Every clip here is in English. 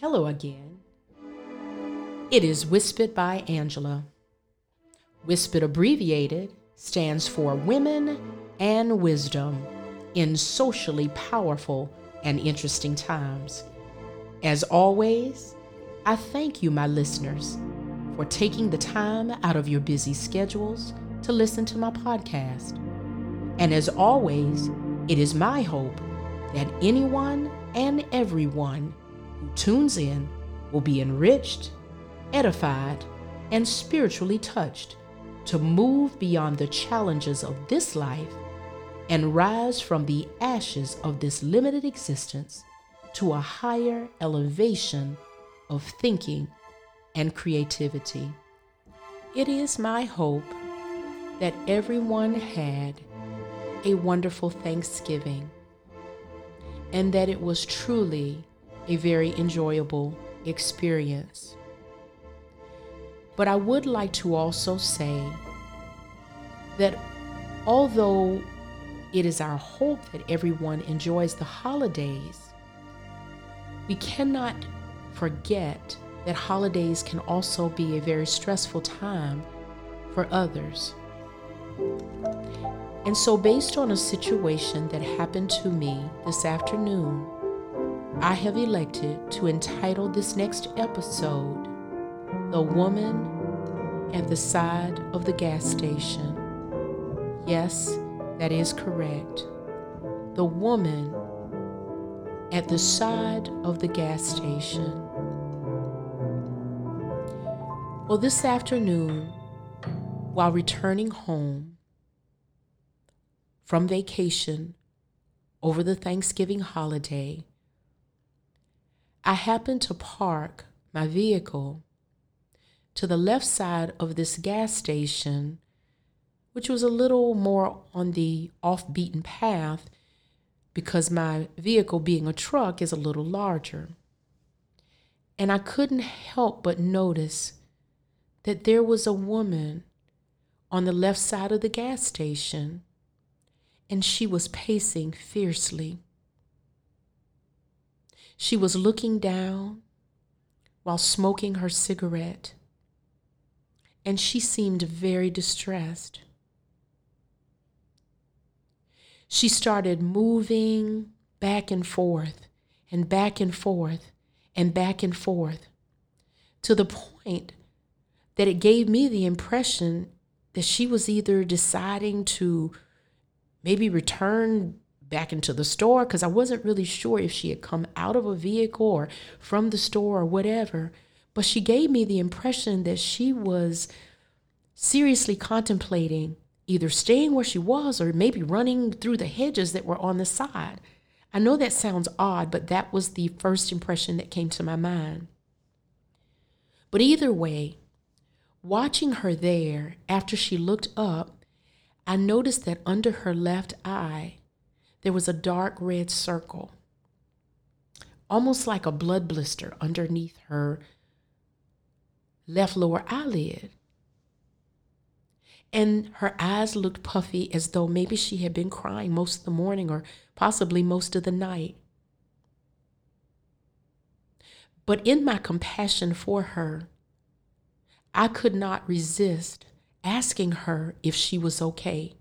Hello again. It is Wispit by Angela. Wispit abbreviated stands for Women and Wisdom in socially powerful and interesting times. As always, I thank you, my listeners, for taking the time out of your busy schedules to listen to my podcast. And as always, it is my hope that anyone and everyone who tunes in will be enriched, edified, and spiritually touched to move beyond the challenges of this life and rise from the ashes of this limited existence to a higher elevation of thinking and creativity. It is my hope that everyone had a wonderful Thanksgiving and that it was truly a very enjoyable experience. But I would like to also say that although it is our hope that everyone enjoys the holidays, we cannot forget that holidays can also be a very stressful time for others. And so, based on a situation that happened to me this afternoon, I have elected to entitle this next episode The Woman at the Side of the Gas Station. Yes, that is correct. The woman at the side of the gas station. Well, this afternoon, while returning home from vacation over the Thanksgiving holiday, I happened to park my vehicle to the left side of this gas station, which was a little more on the off beaten path because my vehicle, being a truck, is a little larger. And I couldn't help but notice that there was a woman on the left side of the gas station, and she was pacing fiercely. She was looking down while smoking her cigarette, and she seemed very distressed. She started moving back and forth and back and forth and back and forth to the point that it gave me the impression that she was either deciding to maybe return back into the store because I wasn't really sure if she had come out of a vehicle or from the store or whatever. But she gave me the impression that she was seriously contemplating either staying where she was or maybe running through the hedges that were on the side. I know that sounds odd, but that was the first impression that came to my mind. But either way, watching her there after she looked up, I noticed that under her left eye, there was a dark red circle, almost like a blood blister underneath her left lower eyelid. And her eyes looked puffy as though maybe she had been crying most of the morning or possibly most of the night. But in my compassion for her, I could not resist asking her if she was okay.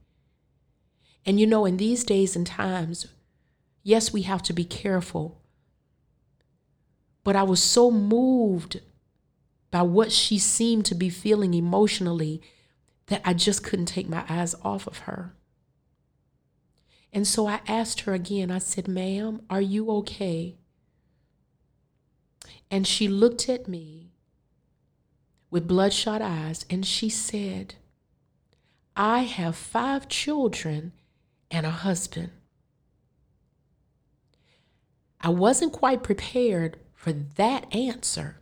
And you know, in these days and times, yes, we have to be careful. But I was so moved by what she seemed to be feeling emotionally that I just couldn't take my eyes off of her. And so I asked her again, I said, Ma'am, are you okay? And she looked at me with bloodshot eyes and she said, I have five children and a husband. I wasn't quite prepared for that answer,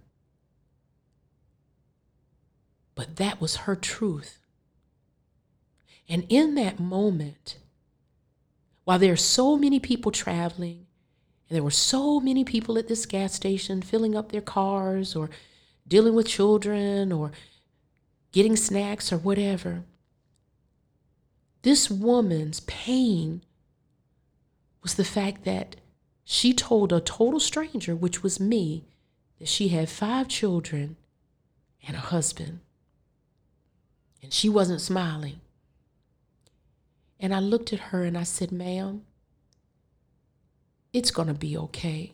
but that was her truth. And in that moment, while there are so many people traveling, and there were so many people at this gas station filling up their cars or dealing with children or getting snacks or whatever, this woman's pain was the fact that she told a total stranger, which was me, that she had five children and a husband. And she wasn't smiling. And I looked at her and I said, Ma'am, it's going to be okay.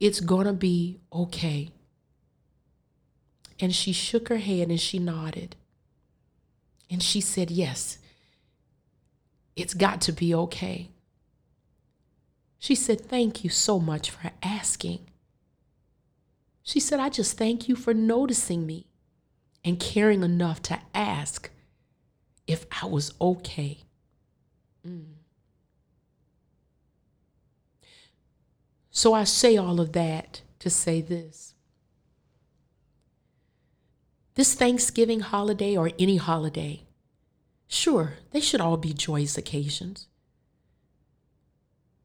It's going to be okay. And she shook her head and she nodded. And she said, Yes, it's got to be okay. She said, Thank you so much for asking. She said, I just thank you for noticing me and caring enough to ask if I was okay. Mm. So I say all of that to say this. This Thanksgiving holiday or any holiday, sure, they should all be joyous occasions,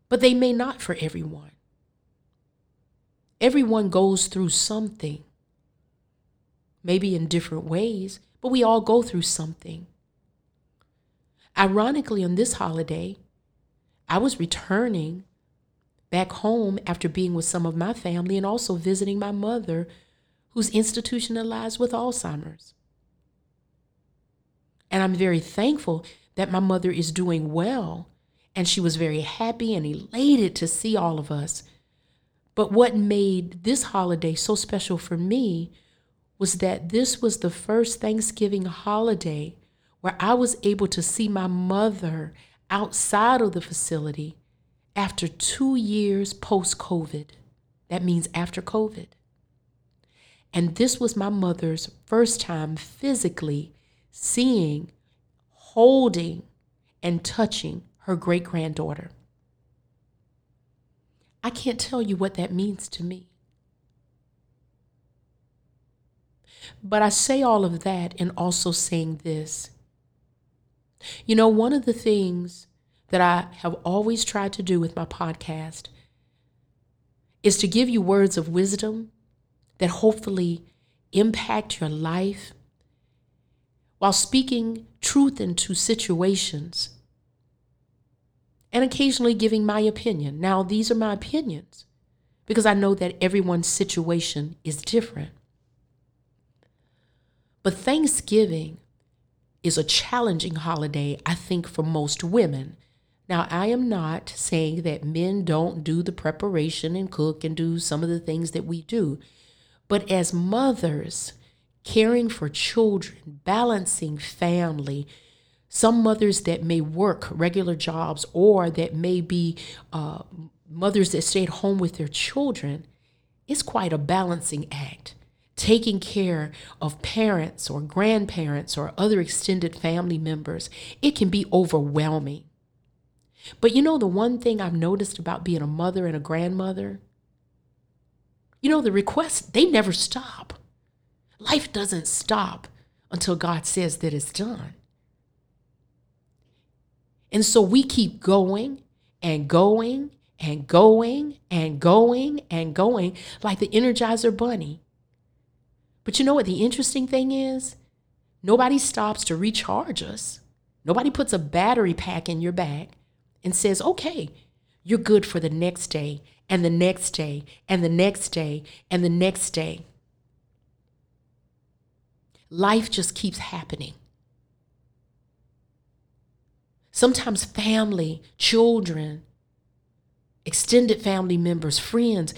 but they may not for everyone. Everyone goes through something, maybe in different ways, but we all go through something. Ironically, on this holiday, I was returning back home after being with some of my family and also visiting my mother, who's institutionalized with Alzheimer's. And I'm very thankful that my mother is doing well, and she was very happy and elated to see all of us. But what made this holiday so special for me was that this was the first Thanksgiving holiday where I was able to see my mother outside of the facility after two years post COVID. That means after COVID. And this was my mother's first time physically seeing, holding, and touching her great granddaughter. I can't tell you what that means to me. But I say all of that and also saying this. You know, one of the things that I have always tried to do with my podcast is to give you words of wisdom that hopefully impact your life while speaking truth into situations and occasionally giving my opinion. Now, these are my opinions because I know that everyone's situation is different. But Thanksgiving is a challenging holiday, I think, for most women. Now, I am not saying that men don't do the preparation and cook and do some of the things that we do. But as mothers, caring for children, balancing family, some mothers that may work regular jobs or that may be uh, mothers that stay at home with their children, it's quite a balancing act taking care of parents or grandparents or other extended family members, it can be overwhelming. But you know, the one thing I've noticed about being a mother and a grandmother? You know, the requests, they never stop. Life doesn't stop until God says that it's done. And so we keep going and going and going and going and going like the Energizer Bunny. But you know what the interesting thing is? Nobody stops to recharge us. Nobody puts a battery pack in your bag and says, okay, you're good for the next day and the next day and the next day and the next day. Life just keeps happening. Sometimes family, children, extended family members, friends,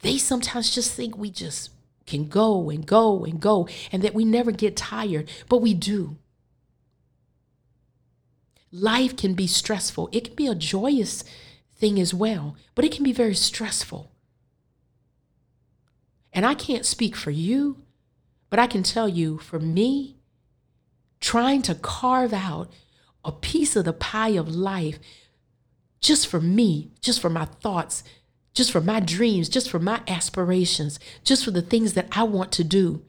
they sometimes just think we just can go and go and go and that we never get tired, but we do. Life can be stressful. It can be a joyous thing as well, but it can be very stressful. And I can't speak for you, but I can tell you for me, trying to carve out a piece of the pie of life just for me, just for my thoughts, just for my dreams, just for my aspirations, just for the things that I want to do.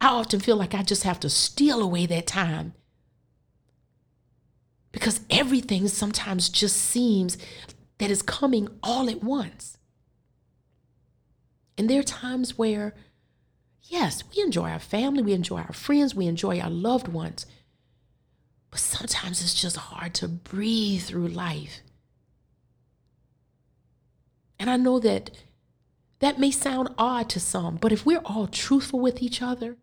I often feel like I just have to steal away that time because everything sometimes just seems that is coming all at once. And there are times where, yes, we enjoy our family, we enjoy our friends, we enjoy our loved ones. But sometimes it's just hard to breathe through life And I know that that may sound odd to some, but if we're all truthful with each other,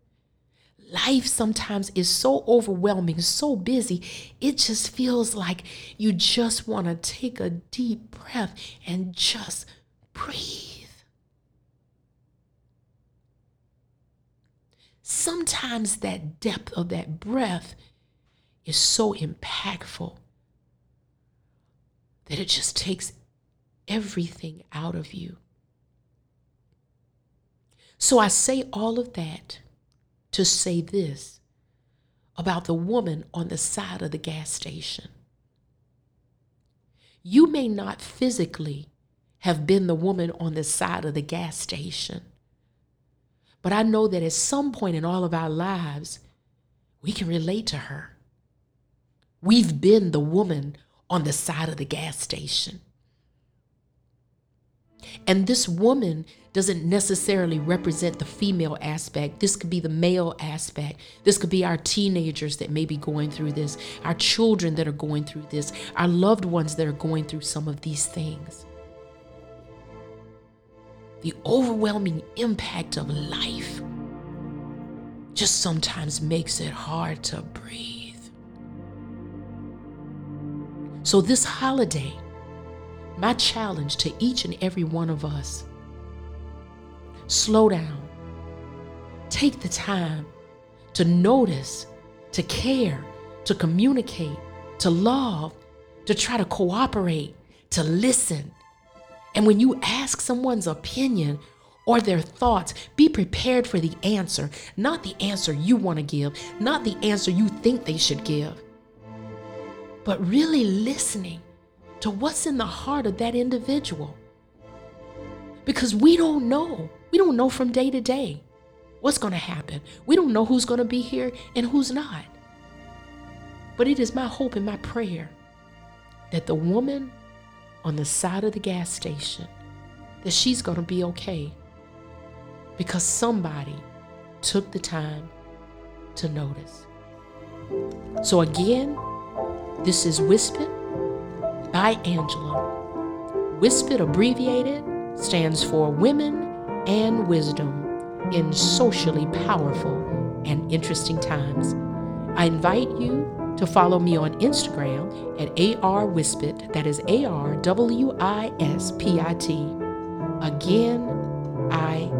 life sometimes is so overwhelming, so busy, it just feels like you just want to take a deep breath and just breathe. Sometimes that depth of that breath is so impactful that it just takes everything out of you. So I say all of that to say this about the woman on the side of the gas station. You may not physically have been the woman on the side of the gas station, but I know that at some point in all of our lives, we can relate to her. We've been the woman on the side of the gas station. And this woman doesn't necessarily represent the female aspect. This could be the male aspect. This could be our teenagers that may be going through this, our children that are going through this, our loved ones that are going through some of these things. The overwhelming impact of life just sometimes makes it hard to breathe. So, this holiday, my challenge to each and every one of us slow down, take the time to notice, to care, to communicate, to love, to try to cooperate, to listen. And when you ask someone's opinion or their thoughts, be prepared for the answer, not the answer you want to give, not the answer you think they should give, but really listening to what's in the heart of that individual. Because we don't know. We don't know from day to day what's going to happen. We don't know who's going to be here and who's not. But it is my hope and my prayer that the woman on the side of the gas station that she's going to be okay because somebody took the time to notice. So again, this is Wispit by Angela. Wispit abbreviated stands for Women and Wisdom in Socially Powerful and Interesting Times. I invite you to follow me on Instagram at AR Wispit, that is A R W I S P I T. Again, I